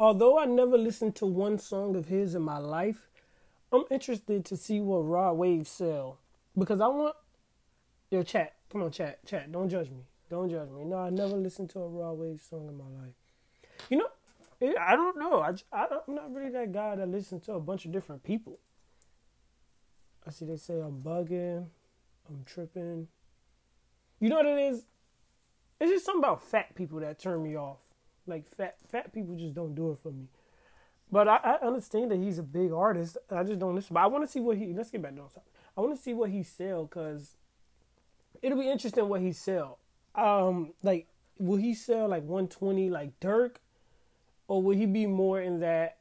although I never listened to one song of his in my life, I'm interested to see what Rod Wave sell because I want your chat. Come on, chat, chat. Don't judge me. Don't judge me. No, I never listened to a Rod Wave song in my life. You know, I don't know. I, I I'm not really that guy that listens to a bunch of different people. I see they say I'm bugging, I'm tripping. You know what it is? It's just something about fat people that turn me off. Like fat fat people just don't do it for me. But I, I understand that he's a big artist. I just don't listen. But I want to see what he. Let's get back to something. I want to see what he sell because it'll be interesting what he sell. Um, like will he sell like 120 like Durk, or will he be more in that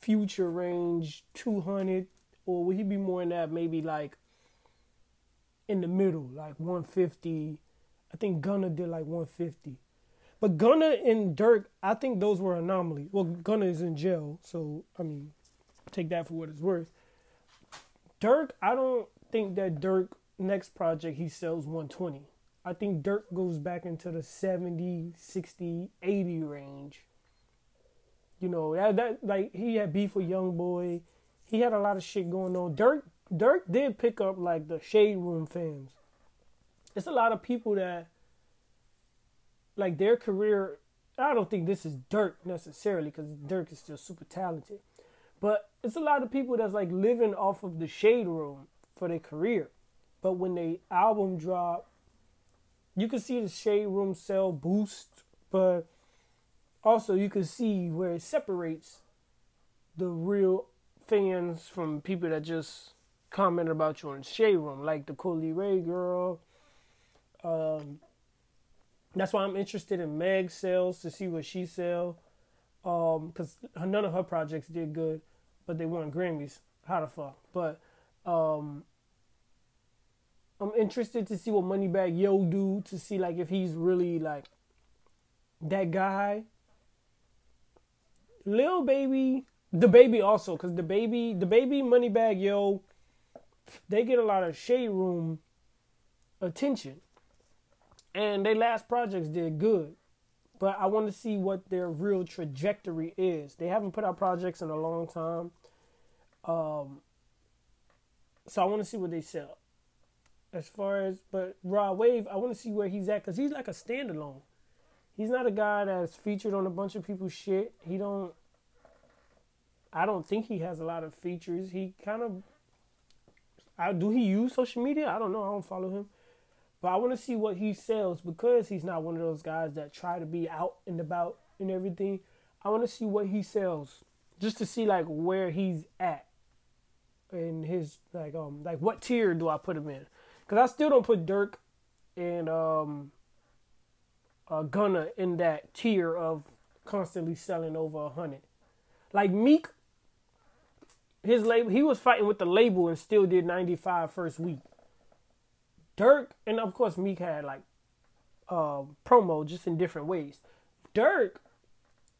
future range 200, or will he be more in that maybe like in the middle like 150? I think Gunna did like 150. But Gunna and Durk, I think those were anomalies. Well, Gunna is in jail, so I mean, take that for what it's worth. Durk, I don't think that Durk next project he sells 120. I think Durk goes back into the 70, 60, 80 range. You know, that that like he had beef with Young Boy. He had a lot of shit going on. Durk Durk did pick up like the Shade Room fans. It's a lot of people that like their career. I don't think this is Durk necessarily because Durk is still super talented, but it's a lot of people that's like living off of the shade room for their career. But when they album drop, you can see the shade room sell boost, but also you can see where it separates the real fans from people that just comment about you in shade room, like the Coi Leray girl. Um, that's why I'm interested in Meg sales to see what she sell. Um, cause none of her projects did good, but they won Grammys. How the fuck? But um, I'm interested to see what Moneybagg Yo do to see like if he's really like that guy. Lil Baby, the baby also, cause the baby, the baby Moneybagg Yo, they get a lot of shade room attention and their last projects did good. But I want to see what their real trajectory is. They haven't put out projects in a long time. Um, so I want to see what they sell. As far as, but Rod Wave, I want to see where he's at because he's like a standalone. He's not a guy that's featured on a bunch of people's shit. He don't. I don't think he has a lot of features. He kind of. I, do he use social media? I don't know. I don't follow him. But I want to see what he sells because he's not one of those guys that try to be out and about and everything. I want to see what he sells just to see like where he's at in his like um like what tier do I put him in? Cuz I still don't put Durk and um uh Gunna in that tier of constantly selling over a hundred. Like Meek his label he was fighting with the label and still did 95 first week. Durk and of course Meek had like uh, promo just in different ways. Durk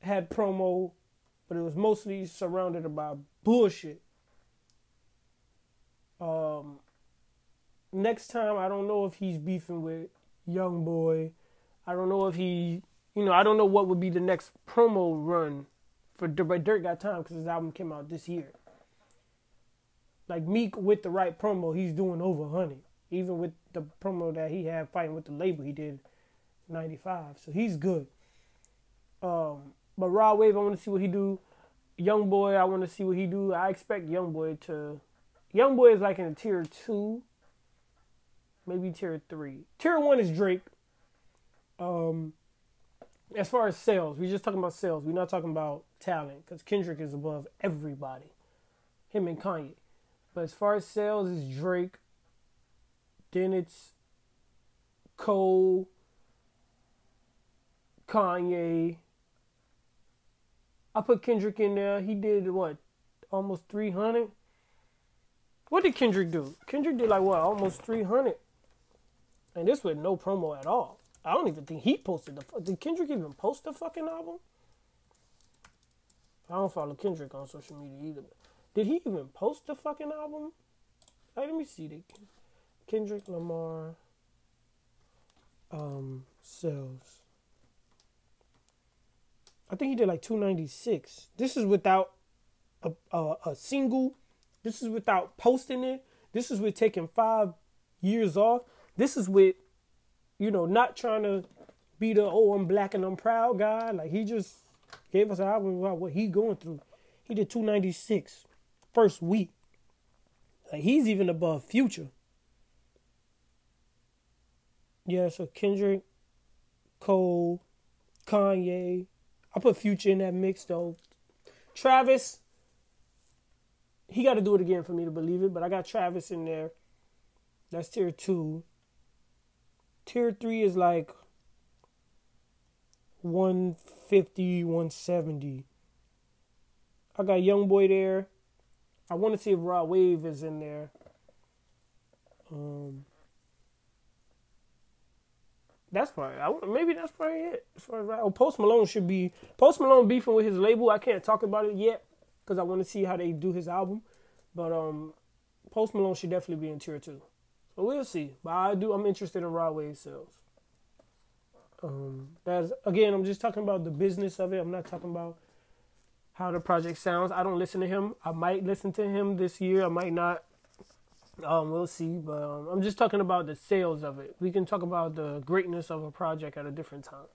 had promo, but it was mostly surrounded by bullshit. Um, next time I don't know if he's beefing with Young Boy. I don't know if he, you know, I don't know what would be the next promo run for Durk. But Durk got time because his album came out this year. Like Meek with the right promo, he's doing over hundred even with the promo that he had fighting with the label, he did 95. So he's good. Um, but Rod Wave, I want to see what he do. Young Boy, I want to see what he do. I expect Young Boy to. Young Boy is like in a tier two, maybe tier three. Tier one is Drake. Um, as far as sales, we're just talking about sales. We're not talking about talent because Kendrick is above everybody, him and Kanye. But as far as sales, is Drake, then it's Cole, Kanye. I put Kendrick in there. He did what? Almost 300. What did Kendrick do? Kendrick did like what? Almost 300. And this with no promo at all. I don't even think he posted the. Did Kendrick even post the fucking album? I don't follow Kendrick on social media either. Did he even post the fucking album? let me see. They Kendrick Lamar um, sales. I think he did like 296. This is without a, a, a single. This is without posting it. This is with taking five years off. This is with, you know, not trying to be the oh I'm black and I'm proud guy. Like he just gave us an album about what he going through. He did 296 first week. Like he's even above Future. Yeah, so Kendrick, Cole, Kanye. I put Future in that mix though. Travis, he got to do it again for me to believe it, but I got Travis in there. That's tier two. Tier three is like 150, 170. I got Young Boy there. I want to see if Rod Wave is in there. That's probably I, maybe that's probably it. As far as oh, Post Malone should be Post Malone beefing with his label. I can't talk about it yet because I want to see how they do his album. But um, Post Malone should definitely be in tier two. So we'll see. But I do. I'm interested in Rod Wave sales. Um, that's again. I'm just talking about the business of it. I'm not talking about how the project sounds. I don't listen to him. I might listen to him this year. I might not. Um, we'll see. But um, I'm just talking about the sales of it. We can talk about the greatness of a project at a different time.